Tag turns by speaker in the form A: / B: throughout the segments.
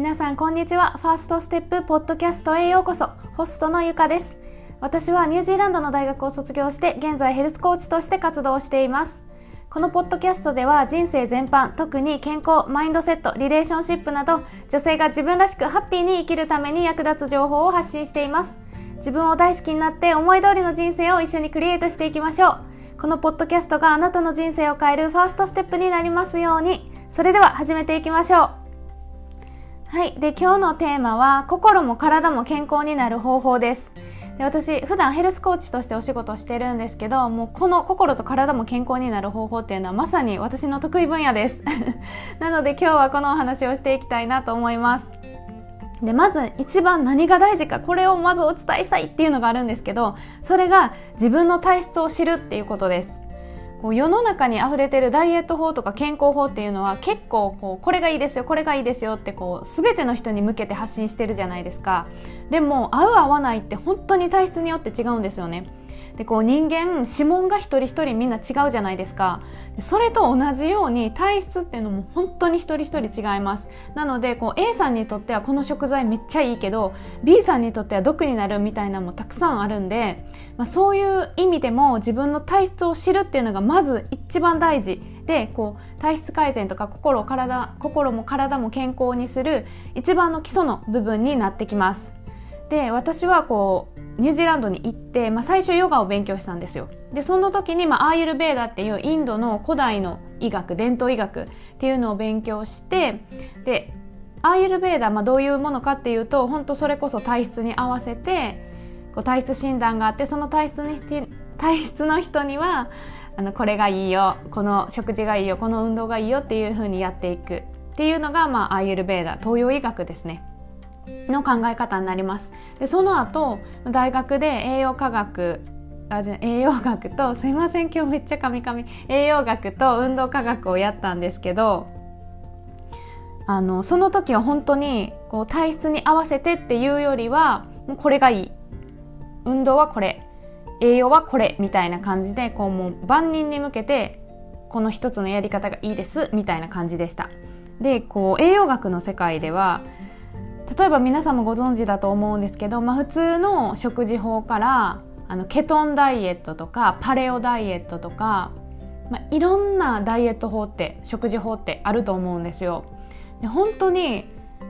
A: 皆さんこんにちは。ファーストステップポッドキャストへようこそ。ホストのゆかです。私はニュージーランドの大学を卒業して現在ヘルスコーチとして活動しています。このポッドキャストでは人生全般特に健康マインドセットリレーションシップなど女性が自分らしくハッピーに生きるために役立つ情報を発信しています。自分を大好きになって思い通りの人生を一緒にクリエイトしていきましょう。このポッドキャストがあなたの人生を変えるファーストステップになりますように。それでは始めていきましょう。はい。で、今日のテーマは、心も体も健康になる方法です。で私、普段ヘルスコーチとしてお仕事してるんですけど、もうこの心と体も健康になる方法っていうのはまさに私の得意分野です。なので今日はこのお話をしていきたいなと思います。で、まず一番何が大事か、これをまずお伝えしたいっていうのがあるんですけど、それが自分の体質を知るっていうことです。こう世の中に溢れてるダイエット法とか健康法っていうのは結構こうこれがいいですよこれがいいですよってこう全ての人に向けて発信してるじゃないですか。でも合う合わないって本当に体質によって違うんですよね。でこう人間指紋が一人一人みんな違うじゃないですか。それと同じように体質っていうのも本当に一人一人違います。なのでこう A さんにとってはこの食材めっちゃいいけど B さんにとっては毒になるみたいなのもたくさんあるんで、まあ、そういう意味でも自分の体質を知るっていうのがまず一番大事。でこう体質改善とか心体心も体も健康にする一番の基礎の部分になってきます。で私はこうニュージーランドに行って、まあ、最初ヨガを勉強したんですよでその時に、まあ、アーユルベーダっていうインドの古代の医学伝統医学っていうのを勉強してでアーユルベーダ、まあ、どういうものかっていうと本当それこそ体質に合わせてこう体質診断があってその体質に体質の人にはあのこれがいいよこの食事がいいよこの運動がいいよっていうふうにやっていくっていうのが、まあ、アーユルベーダ東洋医学ですね。の考え方になります。でその後大学で栄養科学あじゃ栄養学と すいません今日めっちゃカミカミ。栄養学と運動科学をやったんですけどあのその時は本当にこう体質に合わせてっていうよりはもうこれがいい。運動はこれ。栄養はこれ。みたいな感じでこうもう万人に向けてこの一つのやり方がいいです。みたいな感じでした。でこう栄養学の世界では例えば皆さんもご存知だと思うんですけど、まあ、普通の食事法からあのケトンダイエットとかパレオダイエットとか、まあ、いろんなダイエット法って食事法ってあると思うんですよ。で本当に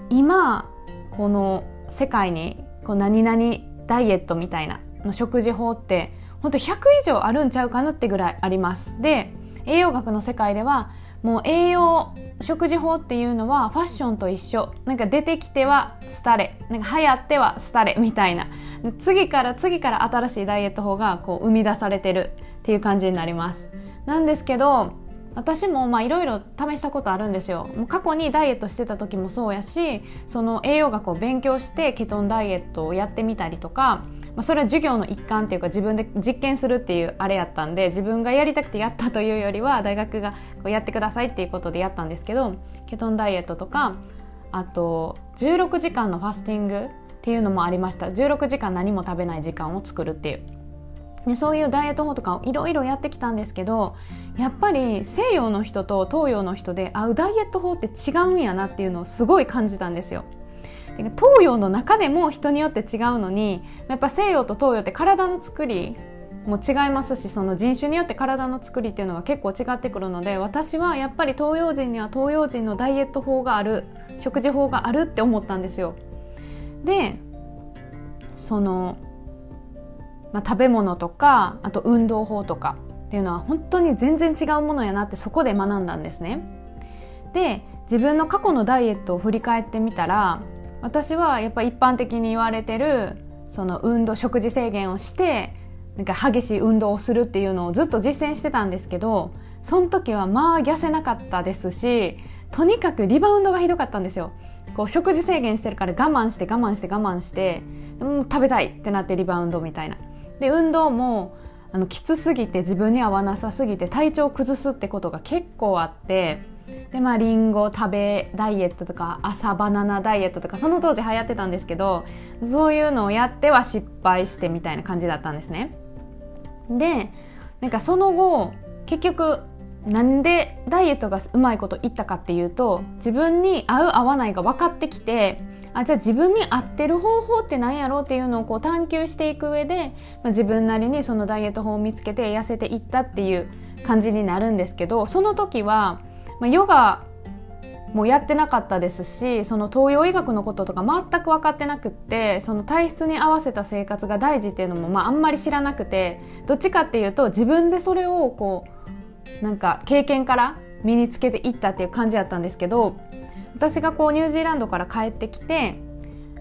A: 今この世界にこう何々ダイエットみたいなの食事法って本当100以上あるんちゃうかなってぐらいあります。で栄養学の世界ではもう栄養食事法っていうのはファッションと一緒。なんか出てきては廃れ。なんか流行っては廃れみたいな。次から次から新しいダイエット法がこう生み出されてるっていう感じになります。なんですけど私もまあいろいろ試したことあるんですよ。過去にダイエットしてた時もそうやしその栄養学を勉強してケトンダイエットをやってみたりとか、まあ、それは授業の一環っていうか自分で実験するっていうあれやったんで自分がやりたくてやったというよりは大学がこうやってくださいっていうことでやったんですけどケトンダイエットとかあと16時間のファスティングっていうのもありました。16時間何も食べない時間を作るっていう。でそういうダイエット法とかをいろいろやってきたんですけどやっぱり西洋の人と東洋の人で合うダイエット法って違うんやなっていうのをすごい感じたんですよ。東洋の中でも人によって違うのにやっぱ西洋と東洋って体の作りも違いますしその人種によって体の作りっていうのが結構違ってくるので私はやっぱり東洋人には東洋人のダイエット法がある食事法があるって思ったんですよ。でそのまあ、食べ物とかあと運動法とかっていうのは本当に全然違うものやなってそこで学んだんですね。で自分の過去のダイエットを振り返ってみたら私はやっぱ一般的に言われてるその運動食事制限をしてなんか激しい運動をするっていうのをずっと実践してたんですけどその時はまあ痩せなかったですしとにかくリバウンドがひどかったんですよ。こう食事制限してるから我慢して我慢して我慢してもう食べたいってなってリバウンドみたいな。で運動もあのきつすぎて自分に合わなさすぎて体調を崩すってことが結構あってでまあリンゴ食べダイエットとか朝バナナダイエットとかその当時流行ってたんですけどそういうのをやっては失敗してみたいな感じだったんですね。でなんかその後結局なんでダイエットがうまいこといったかっていうと自分に合う合わないが分かってきてあじゃあ自分に合ってる方法って何やろうっていうのをこう探求していく上で、まあ、自分なりにそのダイエット法を見つけて痩せていったっていう感じになるんですけどその時は、まあ、ヨガもやってなかったですしその東洋医学のこととか全く分かってなくってその体質に合わせた生活が大事っていうのも、まあ、あんまり知らなくてどっちかっていうと自分でそれをこうなんか経験から身につけていったっていう感じやったんですけど私がこうニュージーランドから帰ってきて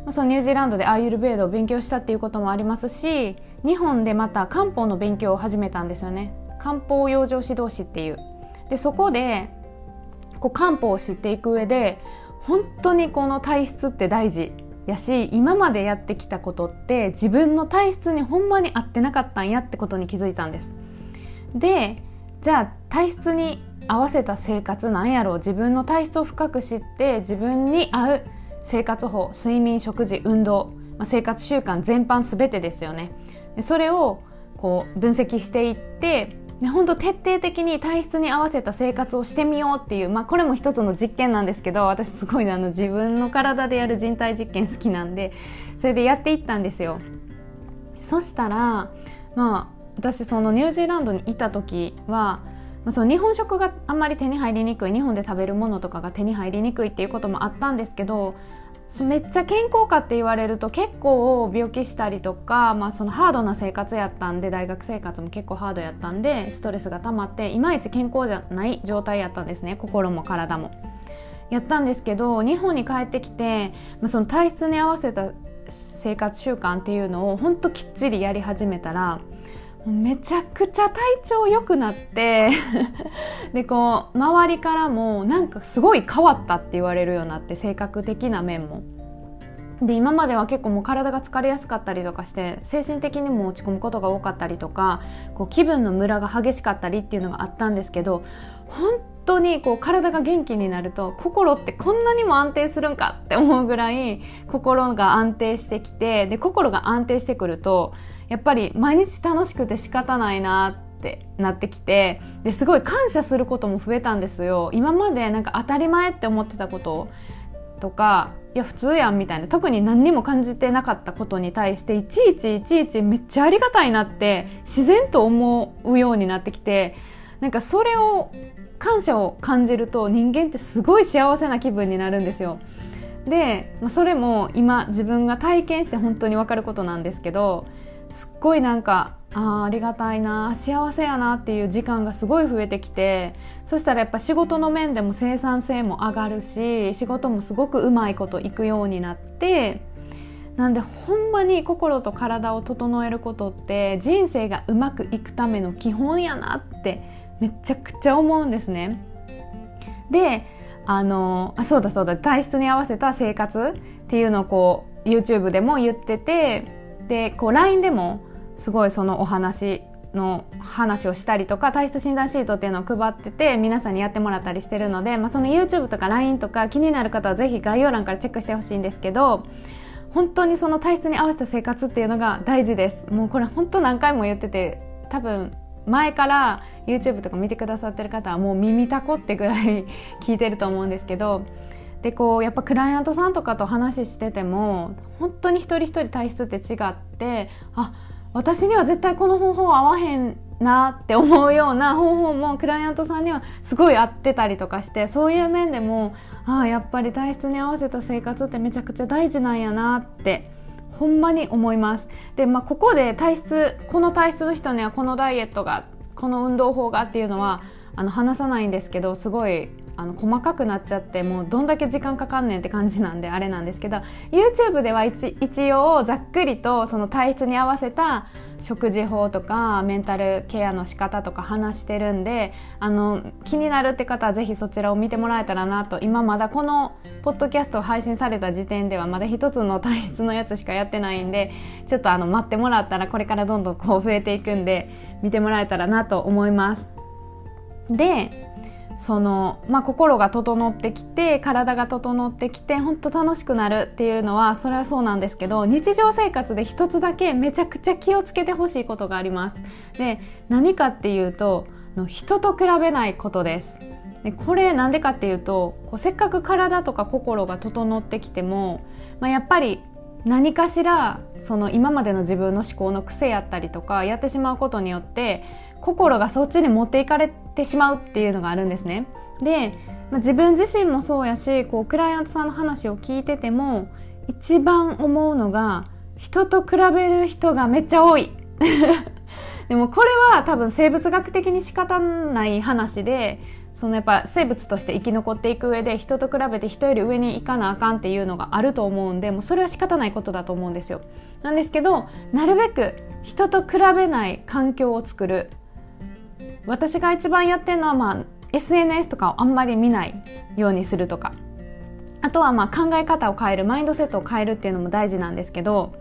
A: そのニュージーランドでアーユルベードを勉強したっていうこともありますし日本でまた漢方の勉強を始めたんですよね。漢方養生指導士っていう。でそこでこう漢方を知っていく上で本当にこの体質って大事やし今までやってきたことって自分の体質にほんまに合ってなかったんやってことに気づいたんです。でじゃあ体質に合わせた生活なんやろう。自分の体質を深く知って自分に合う生活法睡眠食事運動、まあ、生活習慣全般全てですよね。でそれをこう分析していってで本当徹底的に体質に合わせた生活をしてみようっていう、まあ、これも一つの実験なんですけど私すごいあの自分の体でやる人体実験好きなんでそれでやっていったんですよ。そしたらまあ私そのニュージーランドにいた時はまあ、その日本食があんまり手に入りにくい日本で食べるものとかが手に入りにくいっていうこともあったんですけどめっちゃ健康かって言われると結構病気したりとか、まあ、そのハードな生活やったんで大学生活も結構ハードやったんでストレスが溜まっていまいち健康じゃない状態やったんですね心も体も。やったんですけど日本に帰ってきて、まあ、その体質に合わせた生活習慣っていうのをほんときっちりやり始めたらめちゃくちゃ体調良くなって でこう周りからもなんかすごい変わったって言われるようになって性格的な面も。で今までは結構もう体が疲れやすかったりとかして精神的にも落ち込むことが多かったりとかこう気分のムラが激しかったりっていうのがあったんですけど本当にこう体が元気になると心ってこんなにも安定するんかって思うぐらい心が安定してきてで心が安定してくるとやっぱり毎日楽しくて仕方ないなってなってきてですごい感謝することも増えたんですよ。今までなんか当たり前って思ってたこととかいや普通やんみたいな特に何にも感じてなかったことに対していちいちいちいちめっちゃありがたいなって自然と思うようになってきてなんかそれを感謝を感じると人間ってすごい幸せな気分になるんですよ。で、まあ、それも今自分が体験して本当に分かることなんですけどすっごいなんかあありがたいな幸せやなっていう時間がすごい増えてきてそしたらやっぱ仕事の面でも生産性も上がるし仕事もすごくうまいこといくようになってなんでほんまに心と体を整えることって人生がうまくいくための基本やなってめちゃくちゃ思うんですね。であのあそうだそうだ体質に合わせた生活っていうのをこう YouTube でも言っててでこう LINE でもすごいそのお話の話をしたりとか体質診断シートっていうのを配ってて皆さんにやってもらったりしてるので、まあ、その YouTube とか LINE とか気になる方はぜひ概要欄からチェックしてほしいんですけど本当にその体質に合わせた生活っていうのが大事ですもうこれ本当何回も言ってて多分前から YouTube とか見てくださってる方はもう耳たこってぐらい 聞いてると思うんですけどでこうやっぱクライアントさんとかと話してても本当に一人一人体質って違ってあ私には絶対この方法合わへんなって思うような方法もクライアントさんにはすごい合ってたりとかしてそういう面でもああやっぱり体質に合わせた生活ってめちゃくちゃ大事なんやなってほんまに思います。で、まあ、ここで体質この体質の人にはこのダイエットがこの運動法がっていうのはあの話さないんですけどすごいあの細かくなっちゃってもうどんだけ時間かかんねんって感じなんであれなんですけど YouTube では一応ざっくりとその体質に合わせた食事法とかメンタルケアの仕方とか話してるんであの気になるって方はぜひそちらを見てもらえたらなと今まだこのポッドキャスト配信された時点ではまだ一つの体質のやつしかやってないんでちょっとあの待ってもらったらこれからどんどんこう増えていくんで見てもらえたらなと思います。でその、まあ、心が整ってきて体が整ってきて本当楽しくなるっていうのはそれはそうなんですけど日常生活で一つだけめちゃくちゃ気をつけてほしいことがあります。で何かっていうと人と比べないことですでこれなんでかっていうとこうせっかく体とか心が整ってきても、まあ、やっぱり何かしらその今までの自分の思考の癖やったりとかやってしまうことによって心がそっちに持っていかれてしまうっていうのがあるんですね。で、まあ、自分自身もそうやしこうクライアントさんの話を聞いてても一番思うのが人と比べる人がめっちゃ多い。でもこれは多分生物学的に仕方ない話でそのやっぱ生物として生き残っていく上で人と比べて人より上に行かなあかんっていうのがあると思うんでもうそれは仕方ないことだと思うんですよ。なんですけどなるべく人と比べない環境を作る私が一番やってるのは、まあ、SNS とかをあんまり見ないようにするとかあとはまあ考え方を変えるマインドセットを変えるっていうのも大事なんですけど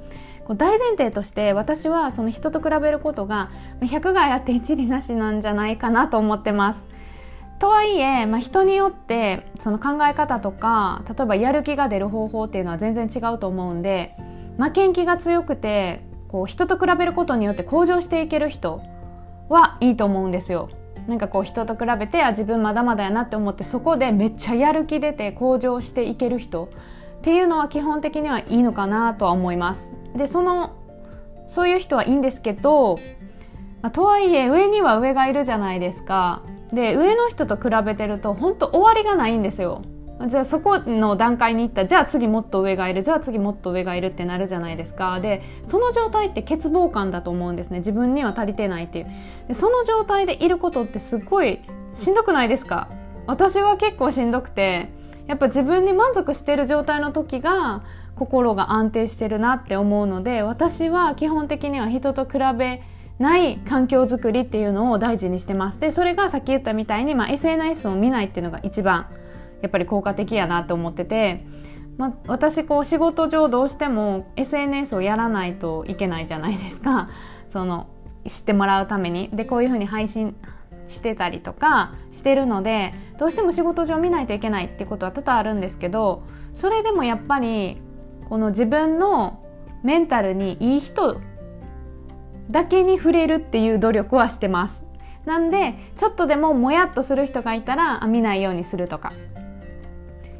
A: 大前提として私はその人と比べることが100がやって一理なしなんじゃないかなと思ってます。とはいえ、まあ、人によってその考え方とか例えばやる気が出る方法っていうのは全然違うと思うんで負けん気が強くてこう人と比べることによって向上していける人はいいと思うんですよ。なんかこう人と比べてあ自分まだまだやなって思ってそこでめっちゃやる気出て向上していける人っていうのは基本的にはいいのかなとは思います。でそのそういう人はいいんですけど、まあ、とはいえ上には上がいるじゃないですか。で上の人と比べてると本当終わりがないんですよじゃあそこの段階に行った。じゃあ次もっと上がいる。じゃあ次もっと上がいるってなるじゃないですか。でその状態って欠乏感だと思うんですね。自分には足りてないっていう。でその状態でいることってすごいしんどくないですか？私は結構しんどくて。やっぱ自分に満足してる状態の時が心が安定してるなって思うので私は基本的には人と比べない環境づくりっていうのを大事にしてます。でそれがさっき言ったみたいに、まあ、SNS を見ないっていうのが一番やっぱり効果的やなって思ってて、まあ、私こう仕事上どうしても SNS をやらないといけないじゃないですか。その知ってもらうために。でこういうふうに配信してたりとかしてるのでどうしても仕事上見ないといけないってことは多々あるんですけどそれでもやっぱりこの自分のメンタルにいい人だけに触れるっていう努力はしてます。なんでちょっとでももやっとする人がいたら見ないようにするとか。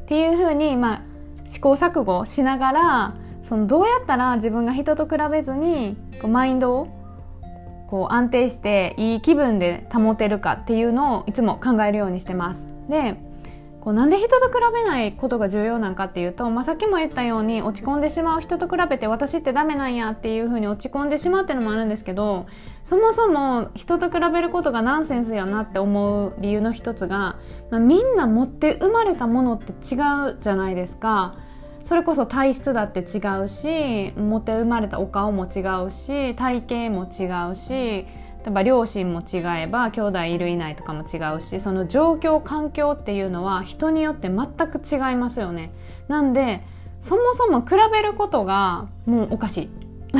A: っていうふうに、まあ、試行錯誤しながらそのどうやったら自分が人と比べずにこうマインドをこう安定していい気分で保てるかっていうのをいつも考えるようにしてます。でこうなんで人と比べないことが重要なんかっていうと、まあ、さっきも言ったように落ち込んでしまう人と比べて私ってダメなんやっていうふうに落ち込んでしまうっていうのもあるんですけどそもそも人と比べることがナンセンスやなって思う理由の一つが、まあ、みんな持って生まれたものって違うじゃないですか。それこそ体質だって違うし持って生まれたお顔も違うし体型も違うし例えば両親も違えば兄弟いるいないとかも違うしその状況環境っていうのは人によって全く違いますよね。なんでそもそも比べることがもうおかしい。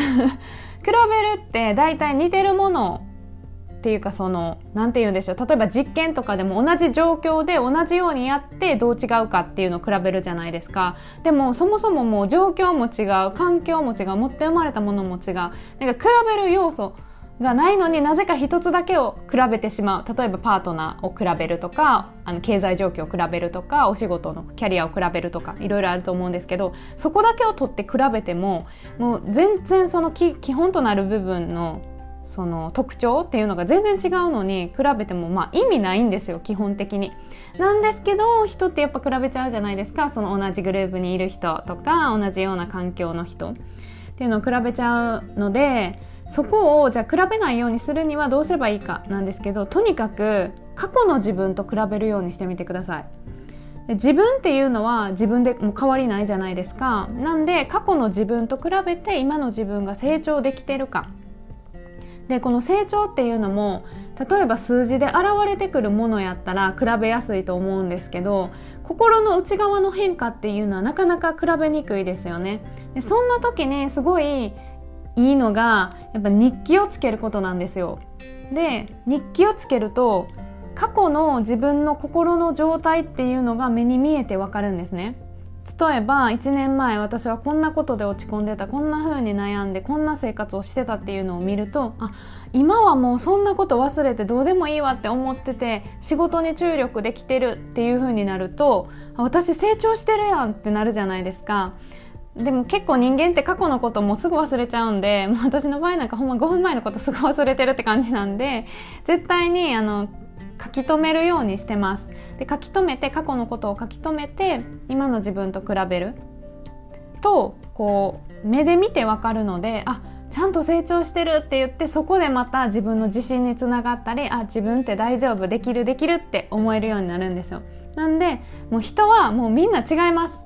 A: 比べるって大体似てるものっていうかその何て言うんでしょう。例えば実験とかでも同じ状況で同じようにやってどう違うかっていうのを比べるじゃないですか。でもそもそももう状況も違う環境も違う持って生まれたものも違う。なんか比べる要素がないのになぜか一つだけを比べてしまう例えばパートナーを比べるとかあの経済状況を比べるとかお仕事のキャリアを比べるとかいろいろあると思うんですけどそこだけを取って比べてももう全然その基本となる部分のその特徴っていうのが全然違うのに比べてもまあ意味ないんですよ基本的に。なんですけど人ってやっぱ比べちゃうじゃないですかその同じグループにいる人とか同じような環境の人っていうのを比べちゃうのでそこをじゃあ比べないようにするにはどうすればいいかなんですけどとにかく過去の自分と比べるようにしてみてください。自分っていうのは自分でも変わりないじゃないですか。なんで過去の自分と比べて今の自分が成長できてるか。でこの成長っていうのも例えば数字で現れてくるものやったら比べやすいと思うんですけど心の内側の変化っていうのはなかなか比べにくいですよね。でそんな時にすごいいいのがやっぱ日記をつけることなんですよ。で日記をつけると過去の自分の心の状態っていうのが目に見えてわかるんですね。例えば1年前私はこんなことで落ち込んでたこんな風に悩んでこんな生活をしてたっていうのを見るとあ今はもうそんなこと忘れてどうでもいいわって思ってて仕事に注力できてるっていう風になると私成長してるやんってなるじゃないですか。でも結構人間って過去のこともすぐ忘れちゃうんでもう 私の場合なんかほんま5分前のことすぐ忘れてるって感じなんで絶対にあの書き留めるようにしてます。で書き留めて過去のことを書き留めて今の自分と比べる。とこう目で見てわかるのであちゃんと成長してるって言ってそこでまた自分の自信につながったりあ自分って大丈夫できるできるって思えるようになるんですよ。なんでもう人はもうみんな違います。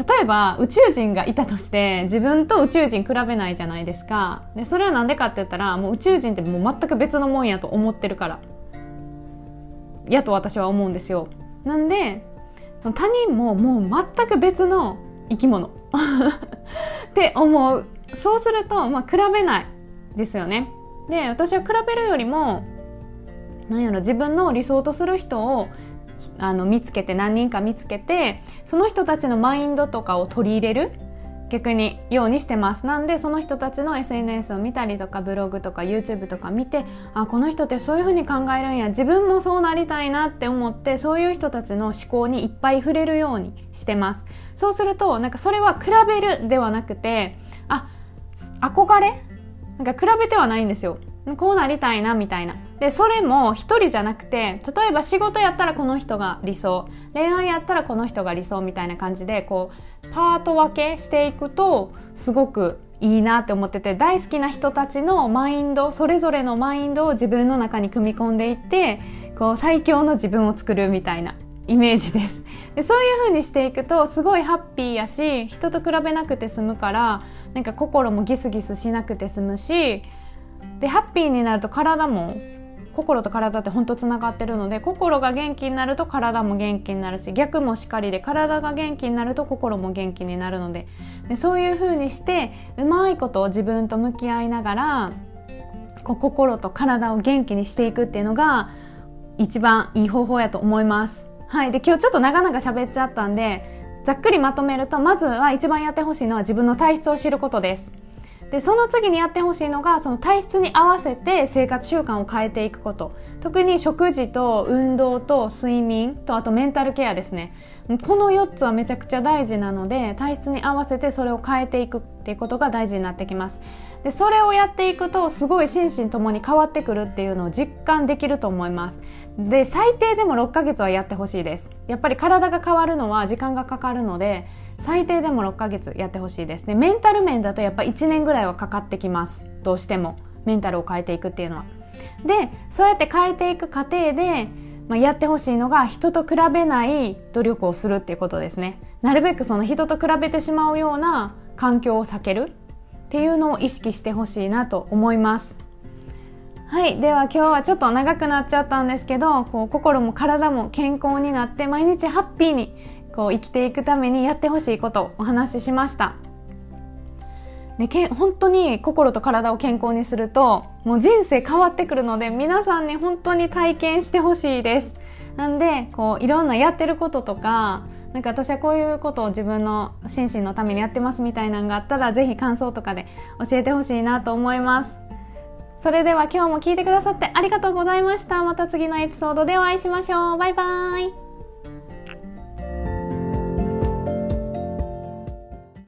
A: 例えば宇宙人がいたとして自分と宇宙人比べないじゃないですか。でそれは何でかって言ったらもう宇宙人ってもう全く別のもんやと思ってるから。やと私は思うんですよ。なんで他人ももう全く別の生き物。って思う。そうすると、まあ、比べないですよね。で私は比べるよりも何やろ自分の理想とする人をあの見つけて何人か見つけてその人たちのマインドとかを取り入れる逆にようにしてます。なんでその人たちの SNS を見たりとかブログとか YouTube とか見てあこの人ってそういう風に考えるんや。自分もそうなりたいなって思ってそういう人たちの思考にいっぱい触れるようにしてます。そうするとなんかそれは比べるではなくてあ憧れ？なんか比べてはないんですよ。こうなりたいなみたいな。でそれも一人じゃなくて例えば仕事やったらこの人が理想。恋愛やったらこの人が理想みたいな感じでこうパート分けしていくとすごくいいなって思ってて大好きな人たちのマインドそれぞれのマインドを自分の中に組み込んでいってこう最強の自分を作るみたいなイメージです。でそういう風にしていくとすごいハッピーやし人と比べなくて済むからなんか心もギスギスしなくて済むしでハッピーになると体も心と体って本当つながってるので心が元気になると体も元気になるし逆もしかりで体が元気になると心も元気になるのででそういう風にしてうまいことを自分と向き合いながらこう心と体を元気にしていくっていうのが一番いい方法やと思います。はい、で今日ちょっと長々喋っちゃったんでざっくりまとめるとまずは一番やってほしいのは自分の体質を知ることです。でその次にやってほしいのがその体質に合わせて生活習慣を変えていくこと。特に食事と運動と睡眠とあとメンタルケアですね。この4つはめちゃくちゃ大事なので体質に合わせてそれを変えていくっていうことが大事になってきます。でそれをやっていくとすごい心身ともに変わってくるっていうのを実感できると思います。で最低でも6ヶ月はやってほしいです。やっぱり体が変わるのは時間がかかるので最低でも6ヶ月やってほしいです。ねメンタル面だとやっぱ1年ぐらいはかかってきます。どうしても。メンタルを変えていくっていうのは。でそうやって変えていく過程で、まあ、やってほしいのが人と比べない努力をするっていうことですね。なるべくその人と比べてしまうような環境を避ける。っていうのを意識してほしいなと思います。はい。では今日はちょっと長くなっちゃったんですけどこう心も体も健康になって毎日ハッピーにこう生きていくためにやってほしいことをお話ししました。でけ本当に心と体を健康にするともう人生変わってくるので皆さんに本当に体験してほしいです。なんでこういろんなやってることとかなんか私はこういうことを自分の心身のためにやってますみたいなのがあったらぜひ感想とかで教えてほしいなと思います。それでは今日も聞いてくださってありがとうございました。また次のエピソードでお会いしましょう。バイバーイ。